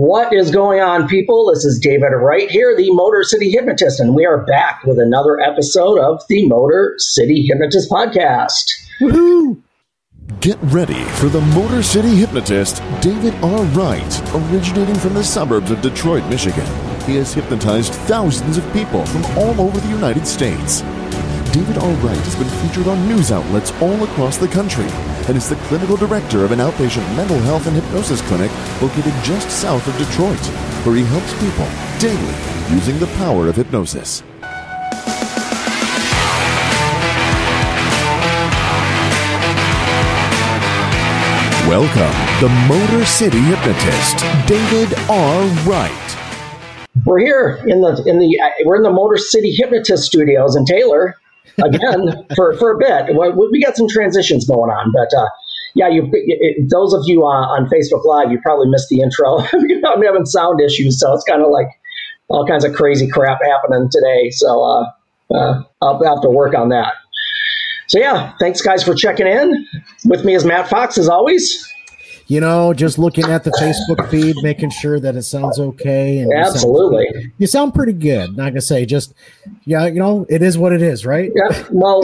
What is going on, people? This is David Wright here, the Motor City Hypnotist, and we are back with another episode of the Motor City Hypnotist podcast. Woohoo! Get ready for the Motor City Hypnotist, David R. Wright, originating from the suburbs of Detroit, Michigan. He has hypnotized thousands of people from all over the United States. David R. Wright has been featured on news outlets all across the country and is the clinical director of an outpatient mental health and hypnosis clinic located just south of Detroit, where he helps people daily using the power of hypnosis. Welcome, the Motor City Hypnotist, David R. Wright. We're here in the in the we're in the Motor City Hypnotist Studios in Taylor again for for a bit. We got some transitions going on, but uh, yeah, you it, those of you uh, on Facebook Live, you probably missed the intro. I'm having sound issues, so it's kind of like all kinds of crazy crap happening today. So uh, uh, I'll have to work on that. So yeah, thanks guys for checking in. With me is Matt Fox as always. You know, just looking at the Facebook feed, making sure that it sounds okay. And Absolutely, you sound, you sound pretty good. Not gonna say just, yeah, you know, it is what it is, right? Yeah. Well,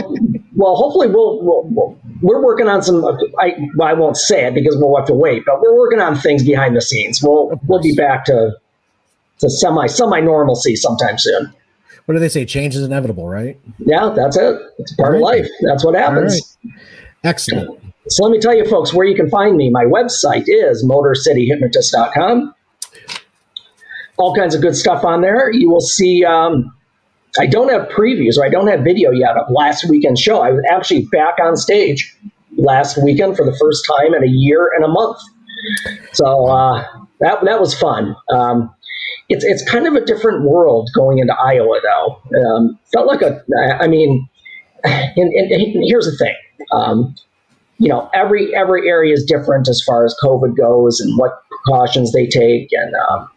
well, hopefully we'll, we'll we're working on some. I I won't say it because we'll have to wait, but we're working on things behind the scenes. We'll we'll be back to to semi semi normalcy sometime soon what do they say? Change is inevitable, right? Yeah, that's it. It's part right. of life. That's what happens. Excellent. So let me tell you, folks, where you can find me. My website is motorcityhypnotist.com. All kinds of good stuff on there. You will see. Um, I don't have previews or I don't have video yet of last weekend's show. I was actually back on stage last weekend for the first time in a year and a month. So uh, that that was fun. Um, it's it's kind of a different world going into Iowa, though. Um, felt like a, I mean, and, and, and here's the thing. Um, you know, every every area is different as far as COVID goes and what precautions they take, and um,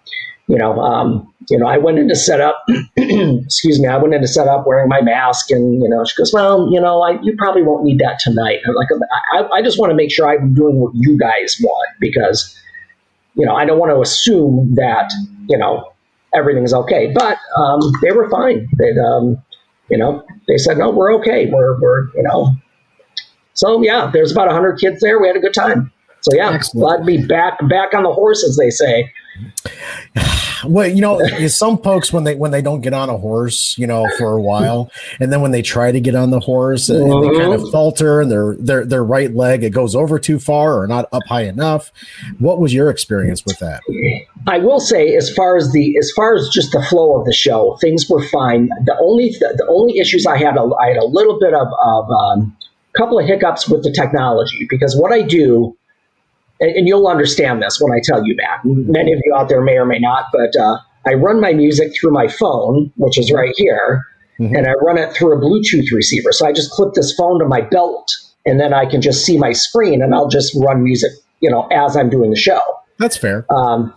you know, um, you know, I went into setup. excuse me, I went into setup wearing my mask, and you know, she goes, "Well, you know, I, you probably won't need that tonight." I'm like, I, I just want to make sure I'm doing what you guys want because, you know, I don't want to assume that you know, everything's okay. But um, they were fine. They, um, you know, they said, no, we're okay. We're, we're, you know. So yeah, there's about hundred kids there. We had a good time. So yeah, Excellent. glad to be back, back on the horse, as they say. well, you know, some folks when they when they don't get on a horse, you know, for a while, and then when they try to get on the horse, and, and they kind of mm-hmm. falter, and their their their right leg it goes over too far or not up high enough. What was your experience with that? I will say, as far as the as far as just the flow of the show, things were fine. The only the, the only issues I had, a, I had a little bit of, of um, couple of hiccups with the technology because what I do and, you'll understand this when I tell you that. Many of you out there may or may not, but uh, I run my music through my phone, which is right here, mm-hmm. and I run it through a Bluetooth receiver. So I just clip this phone to my belt, and then I can just see my screen, and I'll just run music, you know, as I'm doing the show. That's fair. Um,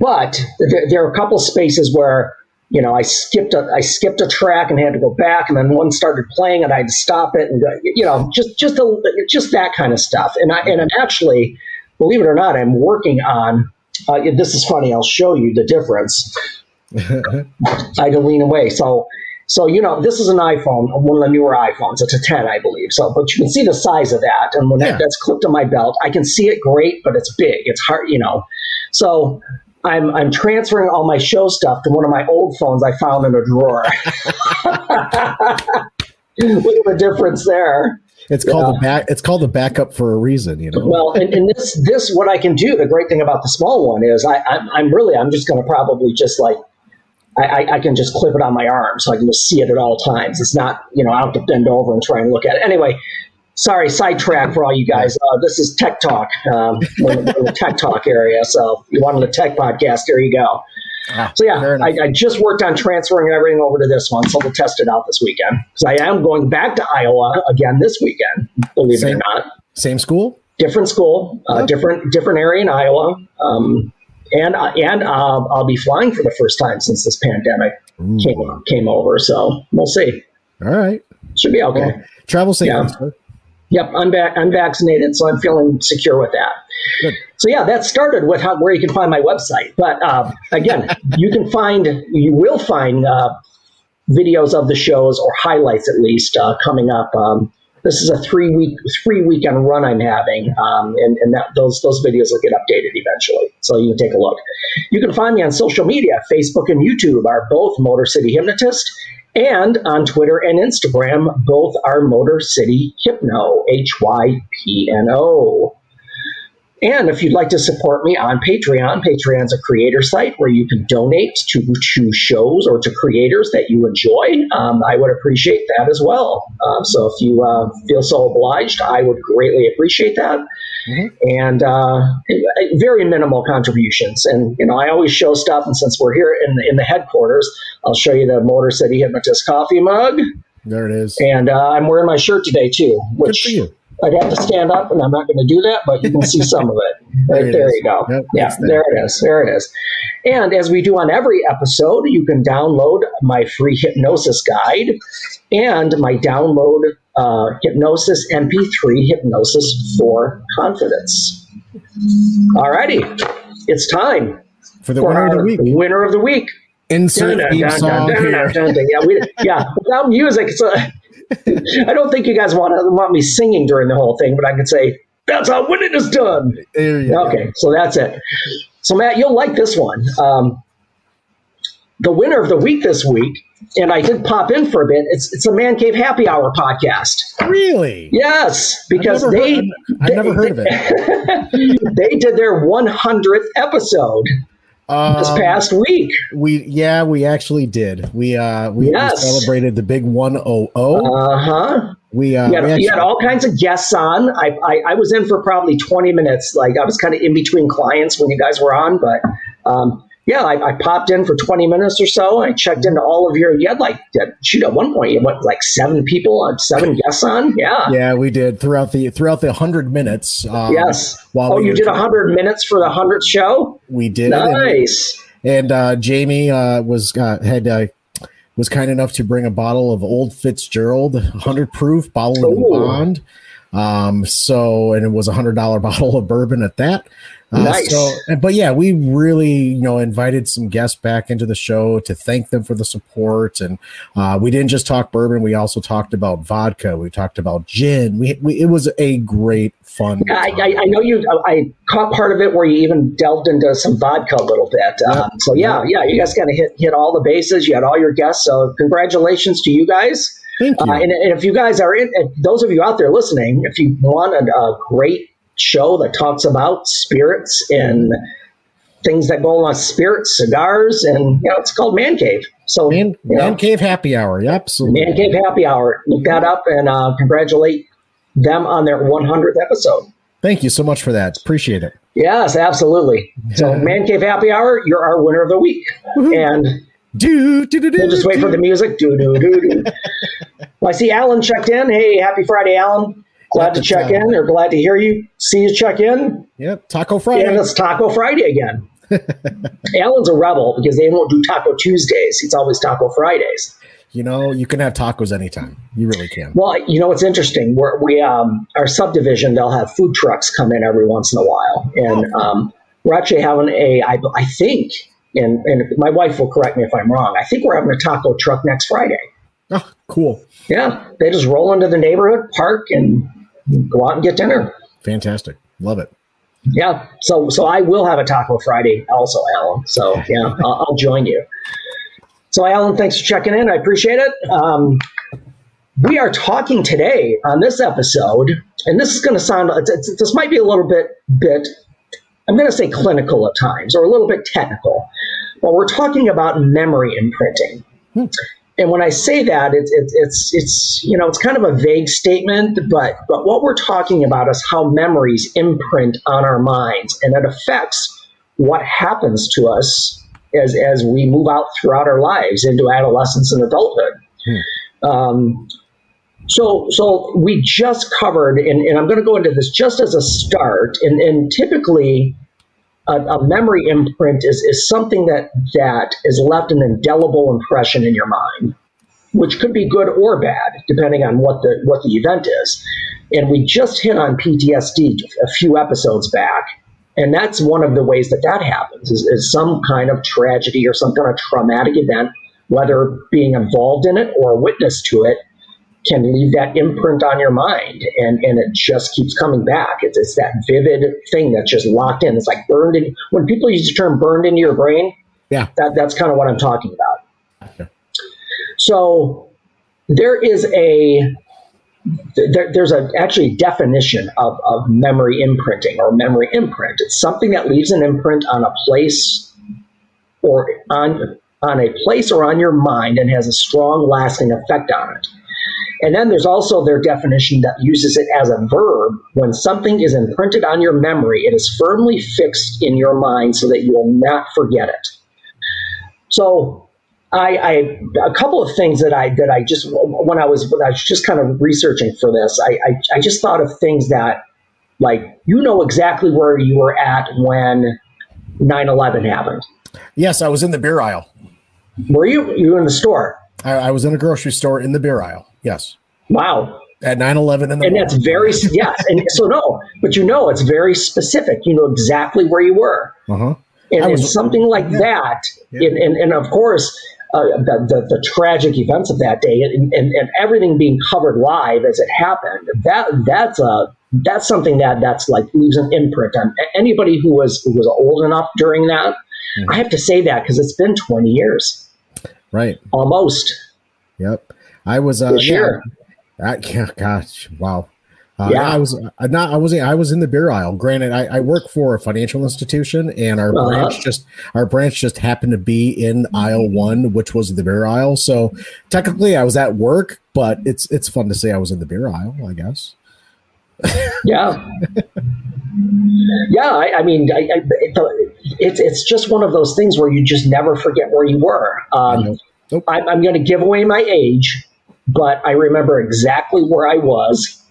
but th- there are a couple spaces where you know I skipped a I skipped a track and had to go back, and then one started playing, and I had to stop it, and you know just just a, just that kind of stuff. And I and I'm actually believe it or not, I'm working on. Uh, this is funny. I'll show you the difference. I had to lean away. So, so you know, this is an iPhone, one of the newer iPhones. It's a 10, I believe. So, but you can see the size of that, and when yeah. that, that's clipped to my belt, I can see it great, but it's big. It's hard, you know. So, I'm I'm transferring all my show stuff to one of my old phones I found in a drawer. Look at the difference there. It's called the back. It's called the backup for a reason, you know. Well, and, and this this what I can do. The great thing about the small one is I, I'm, I'm really I'm just going to probably just like I, I, can just clip it on my arm so I can just see it at all times. It's not you know I have to bend over and try and look at it. Anyway, sorry, sidetrack for all you guys. Uh, this is Tech Talk, um, in, in the Tech Talk area. So you wanted a tech podcast? There you go. Ah, so yeah, I, I, just worked on transferring everything over to this one, so we'll test it out this weekend. Because I am going back to Iowa again this weekend. Believe same, it or not, same school, different school, uh, different different area in Iowa, um, and uh, and uh, I'll be flying for the first time since this pandemic came came over. So we'll see. All right, should be okay. Well, travel safe. Yeah. Yep, I'm back. I'm vaccinated, so I'm feeling secure with that. Good. So yeah, that started with how, where you can find my website. But uh, again, you can find, you will find uh, videos of the shows or highlights at least uh, coming up. Um, this is a three week three weekend run I'm having, um, and, and that, those those videos will get updated eventually. So you can take a look. You can find me on social media. Facebook and YouTube are both Motor City Hypnotist. And on Twitter and Instagram, both are Motor City Hypno, H Y P N O. And if you'd like to support me on Patreon, Patreon's a creator site where you can donate to, to shows or to creators that you enjoy. Um, I would appreciate that as well. Um, so if you uh, feel so obliged, I would greatly appreciate that. Mm-hmm. And uh, very minimal contributions. And you know, I always show stuff. And since we're here in the, in the headquarters, I'll show you the Motor City Hypnotist coffee mug. There it is. And uh, I'm wearing my shirt today too, which I'd have to stand up, and I'm not going to do that, but you can see some of it. Right there, there you go. Yep, yeah, there it is. There it is. And as we do on every episode, you can download my free hypnosis guide and my download uh, hypnosis MP3 hypnosis for confidence. Alrighty, it's time for the for winner of the week. Winner of the week. Insert song here. Yeah, we, yeah, without music, it's a I don't think you guys want want me singing during the whole thing, but I can say that's how winning is done. okay, go. so that's it. So Matt, you'll like this one. Um, the winner of the week this week, and I did pop in for a bit. It's it's a Man Cave Happy Hour podcast. Really? Yes, because I've they, heard, I've they, never heard of it. they did their 100th episode um, this past week. We yeah, we actually did. We uh we, yes. we celebrated the big one oh oh. Uh huh. We uh you had, we actually, had, all kinds of guests on. I, I I was in for probably twenty minutes. Like I was kind of in between clients when you guys were on, but um yeah, I, I, popped in for 20 minutes or so. I checked into all of your, you had like, shoot, at one point, you had like seven people, uh, seven guests on. Yeah. Yeah, we did throughout the, throughout the 100 minutes. Um, yes. While oh, we you did 100 minutes for the 100th show? We did. Nice. And, and uh, Jamie uh, was, uh, had, uh, was kind enough to bring a bottle of Old Fitzgerald, 100 proof, bottle of bond. Um, so, and it was a hundred dollar bottle of bourbon at that. Uh, nice. So, but yeah, we really, you know, invited some guests back into the show to thank them for the support. And uh, we didn't just talk bourbon; we also talked about vodka. We talked about gin. We, we it was a great fun. Yeah, I, I, I, know you. I caught part of it where you even delved into some vodka a little bit. Yep. Um, so yeah, yeah, you guys kind of hit hit all the bases. You had all your guests. So congratulations to you guys. Thank you. Uh, and, and, if you guys are in, those of you out there listening, if you want a, a great show that talks about spirits and things that go along spirits, cigars, and you know, it's called Man Cave. So Man, know, Cave Happy Hour, yep, absolutely. Man Cave Happy Hour. Look that up and uh, congratulate them on their 100th episode. Thank you so much for that. Appreciate it. Yes, absolutely. So Man Cave Happy Hour, you're our winner of the week, and do, do, do, we'll just wait for the music. Do do do do. I see Alan checked in. Hey, happy Friday, Alan. Glad to check in or glad to hear you. See you check in. Yep, Taco Friday. And it's Taco Friday again. Alan's a rebel because they won't do Taco Tuesdays. It's always Taco Fridays. You know, you can have tacos anytime. You really can. Well, you know, it's interesting. We're, we um, our subdivision, they'll have food trucks come in every once in a while, and oh. um, we're actually having a. I, I think, and and my wife will correct me if I'm wrong. I think we're having a taco truck next Friday. Cool. Yeah, they just roll into the neighborhood, park, and go out and get dinner. Fantastic. Love it. Yeah. So so I will have a Taco Friday also, Alan. So yeah, I'll, I'll join you. So Alan, thanks for checking in. I appreciate it. Um, we are talking today on this episode, and this is going to sound it's, it's, this might be a little bit bit I'm going to say clinical at times or a little bit technical, but we're talking about memory imprinting. Hmm and when I say that, it's, it's it's it's you know it's kind of a vague statement, but but what we're talking about is how memories imprint on our minds, and it affects what happens to us as as we move out throughout our lives into adolescence and adulthood. Hmm. Um, so so we just covered, and, and I'm going to go into this just as a start, and and typically a, a, memory imprint is, is something that that is left an indelible impression in your mind. which could be good or bad depending on what the what the event is. And we just hit on PTSD a few episodes back, and that's one of the ways that that happens is, is some kind of tragedy or some kind of traumatic event, whether being involved in it or a witness to it, can leave that imprint on your mind and, and it just keeps coming back. It's, it's that vivid thing that's just locked in. It's like burned in. When people use the term burned into your brain, Yeah. that, that's kind of what I'm talking about. So there is a there, there's a actually definition of, of memory imprinting or memory imprint. It's something that leaves an imprint on a place or on on a place or on your mind and has a strong lasting effect on it. And then there's also their definition that uses it as a verb. When something is imprinted on your memory, it is firmly fixed in your mind so that you will not forget it. So, I, I a couple of things that I that I just when I was when I was just kind of researching for this, I, I, I just thought of things that like you know exactly where you were at when 9-11 happened. Yes, I was in the beer aisle. Were you you were in the store? I, I was in a grocery store in the beer aisle. Yes. Wow. At 9 11 in the And that's very yes. And so no, but you know it's very specific. You know exactly where you were. Uh-huh. and, and something like that, Yeah. and, and, and of course, uh, the, the, the tragic events of that day, and, and, and everything being covered live as it happened. That that's a that's something that that's like leaves an imprint on anybody who was who was old enough during that. Mm-hmm. I have to say that because it's been twenty years Right. almost Yep. I was uh this yeah. I, yeah, gosh, wow. Uh, Yeah. I was uh, not. I was. I was in the beer aisle. Granted, I, I work for a financial institution, and our Uh-huh. branch just our branch just happened to be in aisle one, which was the beer aisle. So technically, I was at work, but it's it's fun to say I was in the beer aisle. I guess. Yeah. yeah, I, I mean, I, I, it, it's it's just one of those things where you just never forget where you were. Um, Nope. Nope. I, I'm going to give away my age, but I remember exactly where I was,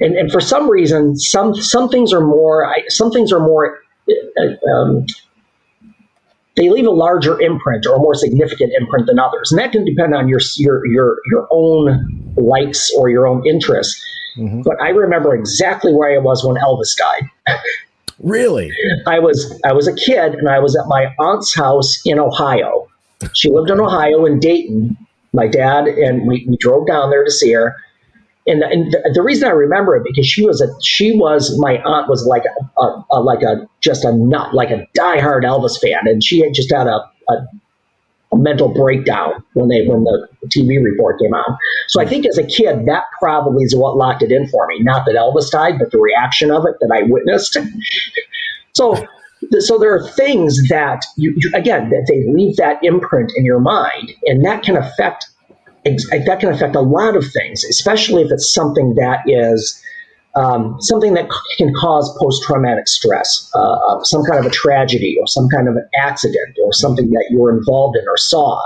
and and for some reason, some some things are more I, some things are more. uh, Um, they leave a larger imprint or a more significant imprint than others, and that can depend on your your your your own likes or your own interests. Mhm. But I remember exactly where I was when Elvis died. Really? I was I was a kid and I was at my aunt's house in Ohio. She lived in Ohio in Dayton. My dad and we, we drove down there to see her. And, and the, the reason I remember it because she was a she was my aunt was like a, a, a like a just a nut like a diehard Elvis fan and she had just had a, a, mental breakdown when they when the TV report came out. So I think as a kid that probably is what locked it in for me. Not that Elvis died, but the reaction of it that I witnessed. So, so there are things that you, you again that they leave that imprint in your mind, and that can affect that can affect a lot of things, especially if it's something that is um, something that can cause post-traumatic stress, uh, some kind of a tragedy or some kind of an accident or something that you were involved in or saw.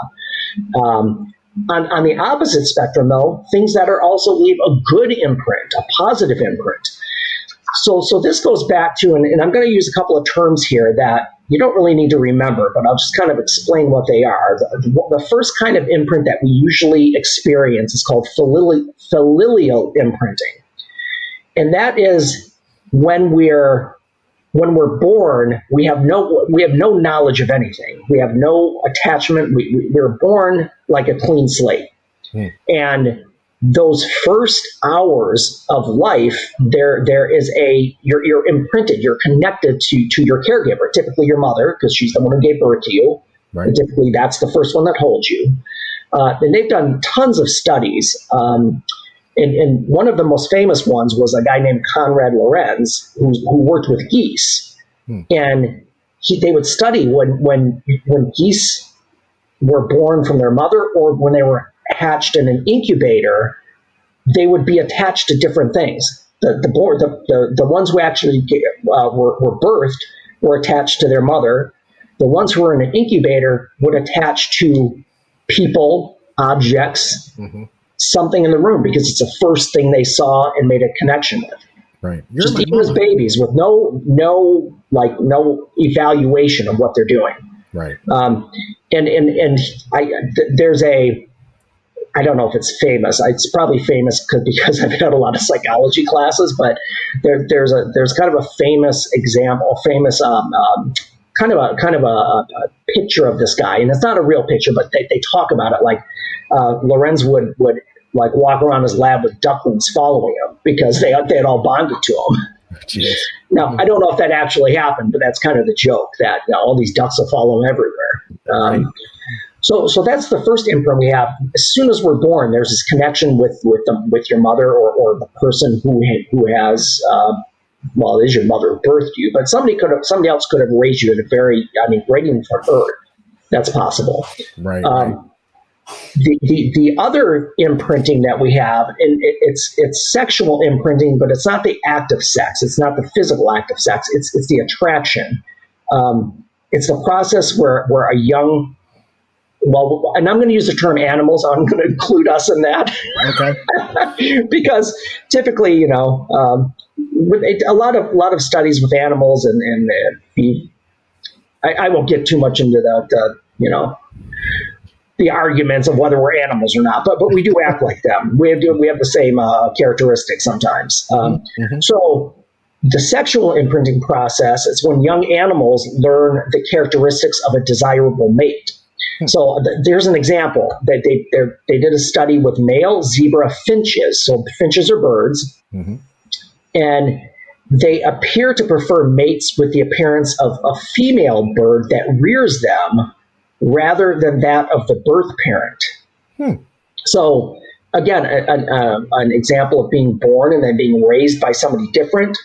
Um, on, on the opposite spectrum, though, things that are also leave a good imprint, a positive imprint. So, so this goes back to, and, and I'm going to use a couple of terms here that you don't really need to remember, but I'll just kind of explain what they are. The, the first kind of imprint that we usually experience is called filial, familial imprinting, and that is when we're when we're born, we have no we have no knowledge of anything. We have no attachment. We, we, we're born like a clean slate, Hmm. and those first hours of life, there there is a you're you're imprinted. You're connected to to your caregiver, typically your mother, because she's the one who gave birth to you. Right. Typically, that's the first one that holds you. Uh, and they've done tons of studies. Um, and, and one of the most famous ones was a guy named Konrad Lorenz, who, who worked with geese. Hmm. And he, they would study when, when, when geese were born from their mother or when they were hatched in an incubator, they would be attached to different things. The, the, bor- the, the, the ones who actually uh, were, were birthed were attached to their mother. The ones who were in an incubator would attach to people, objects, Mhm. something in the room because it's the first thing they saw and made a connection with. Right. You're Just even as babies with no no like no evaluation of what they're doing. Right. Um, and and and I th- there's a I don't know if it's famous. It's probably famous because I've had a lot of psychology classes, but there, there's a there's kind of a famous example, famous um, um, kind of a kind of a, a, picture of this guy, and it's not a real picture, but they, they talk about it like uh, Lorenz would would like walk around his lab with ducklings following him because they they had all bonded to him. Jeez. Now I don't know if that actually happened, but that's kind of the joke that you know, all these ducks will follow him everywhere. Um, right. So, so that's the first imprint we have. As soon as we're born, there's this connection with with the, with your mother or, or the person who who has uh, well, it is your mother who birthed you, but somebody could have somebody else could have raised you at a very I mean, waiting for her. That's possible. Right. Um. The, the, the other imprinting that we have, and it, it's it's sexual imprinting, but it's not the act of sex. It's not the physical act of sex. It's it's the attraction. Um, it's the process where where a young well, and I'm going to use the term animals. I'm going to include us in that. Okay. because typically, you know, um, a lot of a lot of studies with animals, and and the, I, I, won't get too much into the, the you know the arguments of whether we're animals or not, but but we do act like them. We have we have the same uh, characteristics sometimes. Um, mm-hmm. So the sexual imprinting process is when young animals learn the characteristics of a desirable mate. Hmm. So th- there's an example that they they did a study with male zebra finches. So finches are birds, mm-hmm. and they appear to prefer mates with the appearance of a female bird that rears them rather than that of the birth parent. Hmm. So again, a, a, an example of being born and then being raised by somebody different.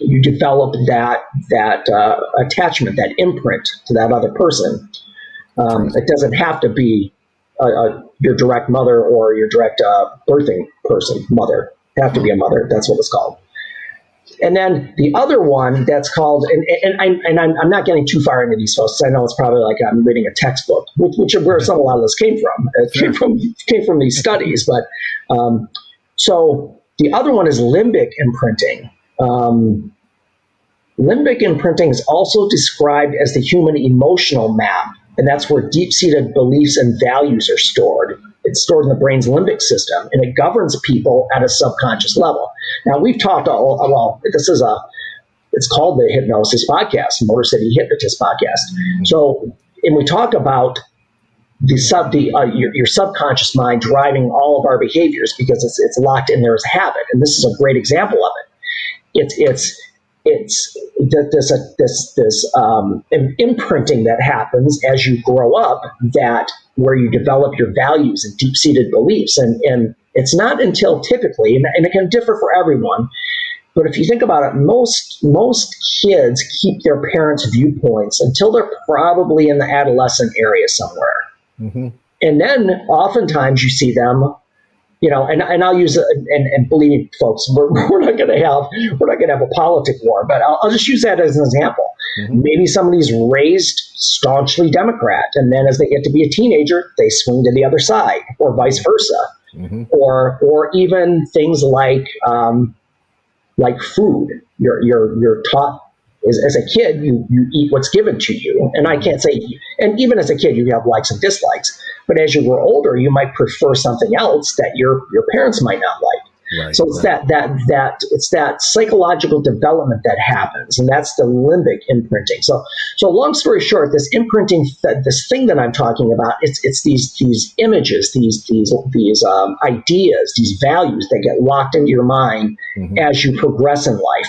You develop that that uh, attachment, that imprint to that other person. Um, it doesn't have to be a, a, your direct mother or your direct uh, birthing person, mother. It have to be a mother. That's what it's called. And then the other one that's called, and, and, I, and I'm, I'm not getting too far into these folks. I know it's probably like I'm reading a textbook, which, which where some a lot of this came from. It came from came from these studies. But um, so the other one is limbic imprinting. Um, limbic imprinting is also described as the human emotional map and that's where deep seated beliefs and values are stored. It's stored in the brain's limbic system, and it governs people at a subconscious level. Now, we've talked all, well, this is a, it's called the Hypnosis Podcast, Motor City Hypnotist Podcast. Mm-hmm. So, and we talk about the sub the uh, your, your, subconscious mind driving all of our behaviors because it's it's locked in there as a habit, and this is a great example of it. It's it's it's this uh, this this um, imprinting that happens as you grow up that where you develop your values and deep seated beliefs and and it's not until typically and, and it can differ for everyone but if you think about it most most kids keep their parents viewpoints until they're probably in the adolescent area somewhere mm-hmm. and then oftentimes you see them you know, and, and I'll use and, and believe me, folks, we're, we're not going to have we're not going to have a politic war, but I'll, I'll, just use that as an example. Mm-hmm. Maybe somebody's raised staunchly Democrat, and then as they get to be a teenager, they swing to the other side, or vice versa, mm-hmm. or or even things like um, like food. You're you're you're taught as, as a kid, you, you eat what's given to you. And I can't say, and even as a kid, you have likes and dislikes. But as you grow older, you might prefer something else that your, your parents might not like. Right, so it's right. that that that it's that psychological development that happens, and that's the limbic imprinting. So so long story short, this imprinting, this thing that I'm talking about, it's it's these these images, these these these um, ideas, these values that get locked into your mind mm-hmm. as you progress in life.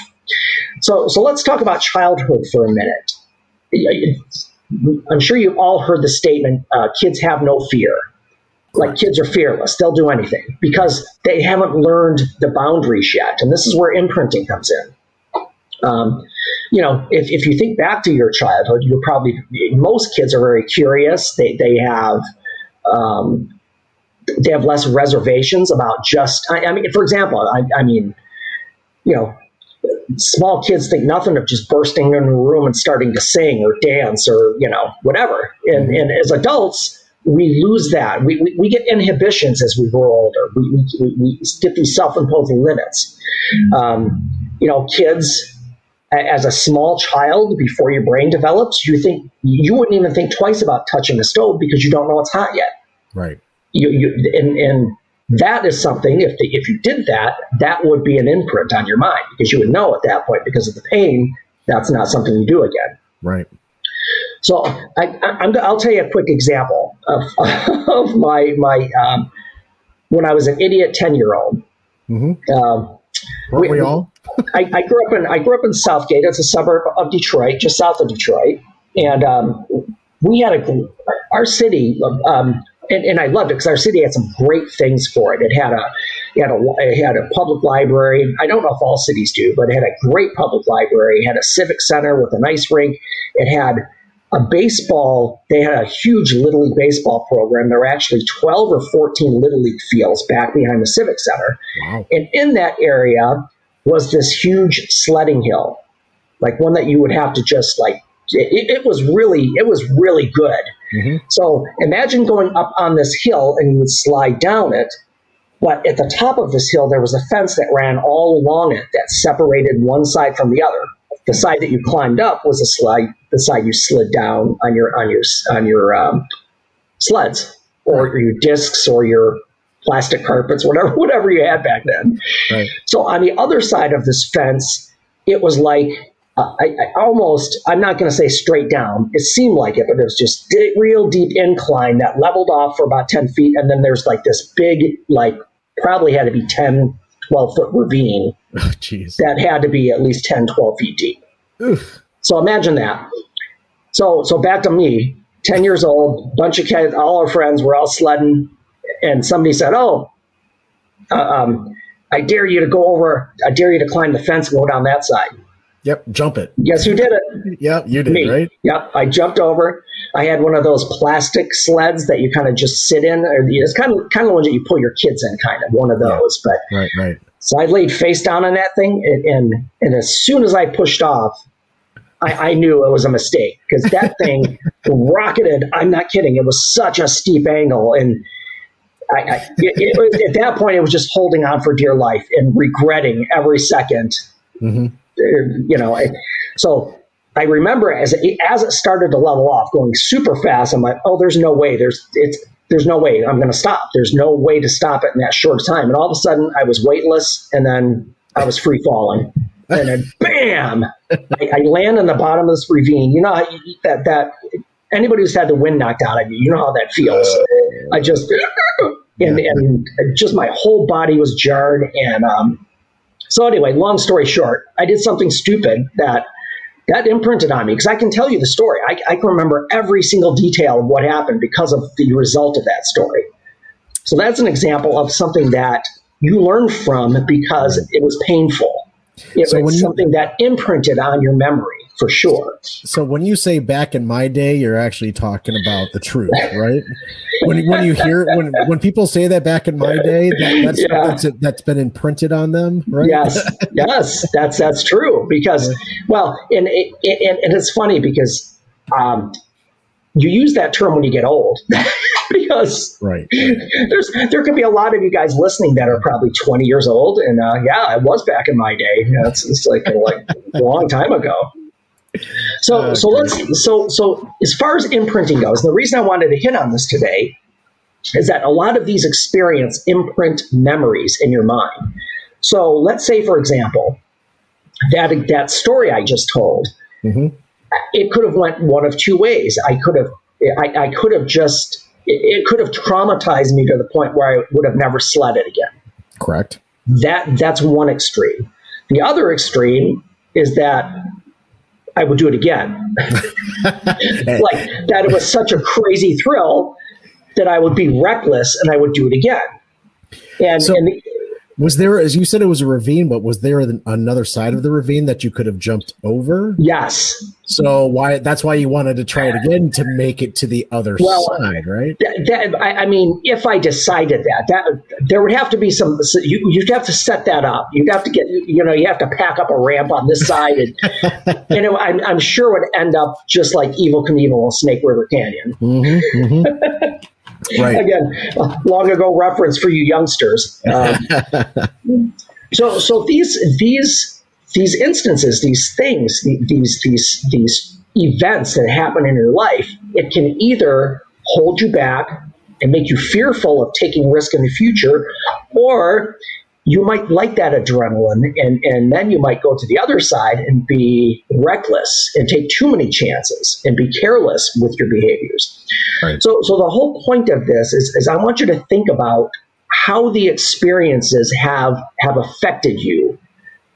So, so let's talk about childhood for a minute. I'm sure you've all heard the statement uh, kids have no fear. Like kids are fearless, they'll do anything because they haven't learned the boundaries yet. And this is where imprinting comes in. Um, you know, if, if you think back to your childhood, you're probably, most kids are very curious. They, they have, um, they have less reservations about just, I, I mean, for example, I, I mean, you know, small kids think nothing of just bursting into a room and starting to sing or dance or you know whatever. And, mm-hmm. and as adults we lose that. We, we, we, get inhibitions as we grow older. We, we, we get these self-imposed limits. Mm-hmm. um, you know kids as a small child before your brain develops you think you wouldn't even think twice about touching the stove because you don't know it's hot yet. Right. You, you and, and that is something if the, if you did that that would be an imprint on your mind because you would know at that point because of the pain that's not something you do again right so I, will tell you a quick example of, of my my um, when I was an idiot ten year old. Mm-hmm. Um, we, we all? I, I, grew up in I grew up in Southgate. It's a suburb of Detroit, just south of Detroit, and um, we had a our city. And, and I loved it because our city had some great things for it. It had a it had a it had a public library. I don't know if all cities do, but it had a great public library. It had a civic center with an ice rink. It had a baseball, they had a huge Little League baseball program. There were actually 12 or 14 Little League fields back behind the Civic Center. Wow. And in that area was this huge sledding hill, like one that you would have to just like, it, it was really, it was really good. Mm-hmm. So imagine going up on this hill and you would slide down it. But at the top of this hill, there was a fence that ran all along it that separated one side from the other. The side that you climbed up was a slide. The side you slid down on your on your on your um, sleds or your discs or your plastic carpets, whatever whatever you had back then. Right. So on the other side of this fence, it was like uh, I, I, almost I'm not going to say straight down. It seemed like it, but it was just di- real deep incline that leveled off for about ten feet, and then there's like this big like probably had to be 10 12 foot ravine oh, that had to be at least 10, 12 feet deep. Oof. So imagine that. So, so back to me, 10 years old, bunch of kids, all our friends were all sledding, and somebody said, Oh, uh, um, I dare you to go over, I dare you to climb the fence and go down that side. Yep, jump it. Guess who did it? yep, you did, Me. right? Yep, I jumped over. I had one of those plastic sleds that you kind of just sit in. Or it's kind of kind of the ones that you pull your kids in, kind of one of those. Yeah. But right, right. So I laid face down on that thing, and and, and as soon as I pushed off, I, I knew it was a mistake because that thing rocketed. I'm not kidding. It was such a steep angle, and I, I it, it was, at that point, it was just holding on for dear life and regretting every 2nd mm-hmm. You know, so I remember as it, as it started to level off, going super fast. I'm like, oh, there's no way. There's it's there's no way I'm going to stop. There's no way to stop it in that short time. And all of a sudden, I was weightless, and then I was free falling, and then bam, I, I land on the bottom of this ravine. You know that that anybody who's had the wind knocked out of you, you know how that feels. I just and, and just my whole body was jarred, and um, so anyway, long story short, I did something stupid that that imprinted on me because I can tell you the story. I, I, can remember every single detail of what happened because of the result of that story. So that's an example of something that you learn from because it was painful. It so was something you, that imprinted on your memory for sure. So when you say back in my day, you're actually talking about the truth, right? when, when you hear when when people say that back in my day, that, that's yeah. that's, that's been imprinted on them, right? Yes, yes, that's that's true. Because well, and and, and it's funny because um, you use that term when you get old. because right. there's there could be a lot of you guys listening that are probably 20 years old and uh, yeah it was back in my day it's, it's like like a long time ago so uh, so let's so so as far as imprinting goes, the reason I wanted to hit on this today is that a lot of these experience imprint memories in your mind. So let's say, for example, that that story I just told, mm-hmm. it could have went one of two ways. I could have I, I could have just it, it could have traumatized me to the point where I would have never sled it again. Correct. That that's one extreme. The other extreme is that I would do it again. like that it was such a crazy thrill that I would be reckless and I would do it again. And, so, and was there, as you said, it was a ravine, but was there another side of the ravine that you could have jumped over? Yes. So why? That's why you wanted to try it again to make it to the other well, side, right? That, that, I, I, mean, if I decided that, that there would have to be some. You, you'd have to set that up. You'd have to get, you know, you have to pack up a ramp on this side, and you know, I'm, I'm sure it would end up just like Evel Knievel Snake River Canyon. Mm-hmm, mm-hmm. right. Again, long ago reference for you youngsters. Um, so, so these these these instances, these things, these these these events that happen in your life, it can either hold you back and make you fearful of taking risk in the future, or you might like that adrenaline and, and then you might go to the other side and be reckless and take too many chances and be careless with your behaviors. Right. So, so the whole point of this is, is I want you to think about how the experiences have have affected you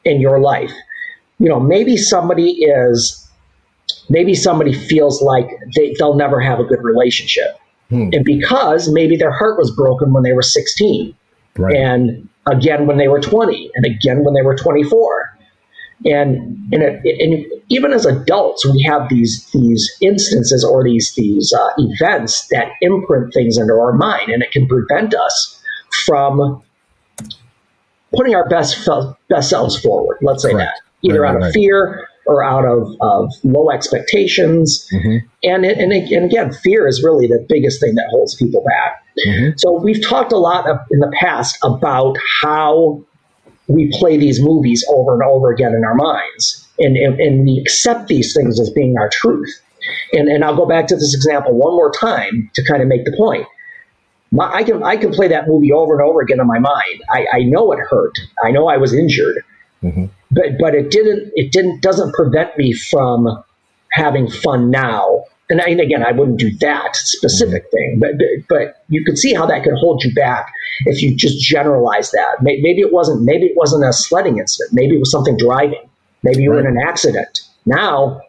in your life. You know, maybe somebody is maybe somebody feels like they, they'll never have a good relationship. Hmm. And because maybe their heart was broken when they were 16. Right. And again when they were 20 and again when they were 24 and and, it, and even as adults we have these these instances or these these uh, events that imprint things into our mind and it can prevent us from putting our best best selves forward let's say Correct. that either right, out of fear or out of, of low expectations. Mm-hmm. And, and, and again, fear is really the biggest thing that holds people back. Mm-hmm. So we've talked a lot of, in the past about how we play these movies over and over again in our minds. And, and, and we accept these things as being our truth. And, and I'll go back to this example one more time to kind of make the point. My, I can I can play that movie over and over again in my mind. I, I know it hurt. I know I was injured. Mm-hmm. But but it didn't it didn't doesn't prevent me from having fun now. And, I, and again, I wouldn't do that specific mm-hmm. thing, but but you could see how that could hold you back if you just generalize that. Maybe it wasn't maybe it wasn't a sledding incident. Maybe it was something driving. Maybe you right. were in an accident. Now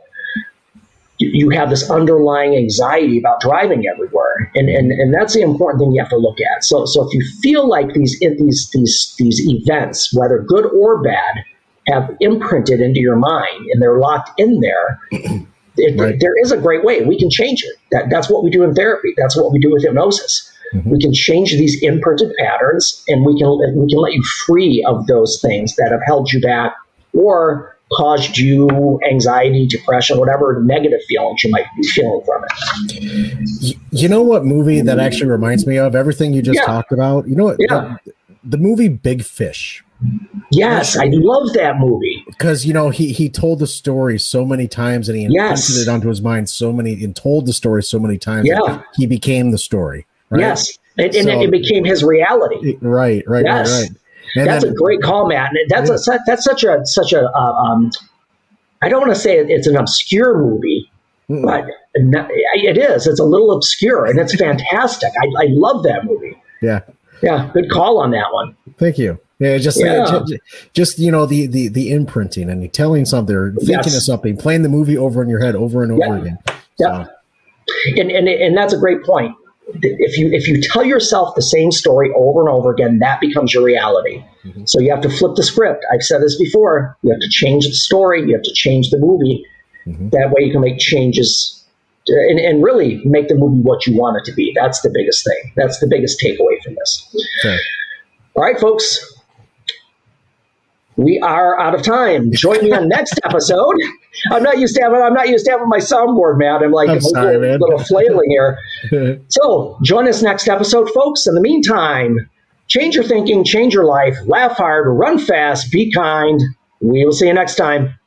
you have this underlying anxiety about driving everywhere, and, and and that's the important thing you have to look at. So so if you feel like these these these these events, whether good or bad, have imprinted into your mind and they're locked in there. It, right. There is a great way. We can change it. That, that's what we do in therapy. That's what we do with hypnosis. Mm-hmm. We can change these imprinted patterns, and we can we can let you free of those things that have held you back or caused you anxiety, depression, whatever negative feelings you might be feeling from it. You know what movie that actually reminds me of everything you just yeah. talked about? You know what? Yeah. The, the movie Big Fish. Yes, I love that movie because you know he he told the story so many times and he imprinted yes. it onto his mind so many and told the story so many times. Yeah, he became the story. Right? Yes, and, and so, it became his reality. Right, right, yes. right, right. And that's then, a great call, Matt. And That's a that's such a such a uh, um, I don't want to say it's an obscure movie, mm. but it is. It's a little obscure and it's fantastic. I, I love that movie. Yeah, yeah. Good call on that one. Thank you. Yeah, just, yeah. Uh, just, just you know the the the imprinting and telling something or thinking yes. of something, playing the movie over in your head over and over yeah. again. Yeah, and, and and that's a great point. If you if you tell yourself the same story over and over again, that becomes your reality. Mm-hmm. So you have to flip the script. I've said this before. You have to change the story. You have to change the movie. Mm-hmm. That way, you can make changes and, and really make the movie what you want it to be. That's the biggest thing. That's the biggest takeaway from this. Okay. All right, folks we are out of time. Join me on next episode. I'm not used to having I'm not used to having my soundboard, man. I'm like I'm a sorry, little, little flailing here. so join us next episode, folks. In the meantime, change your thinking, change your life, laugh hard, run fast, be kind. We will see you next time.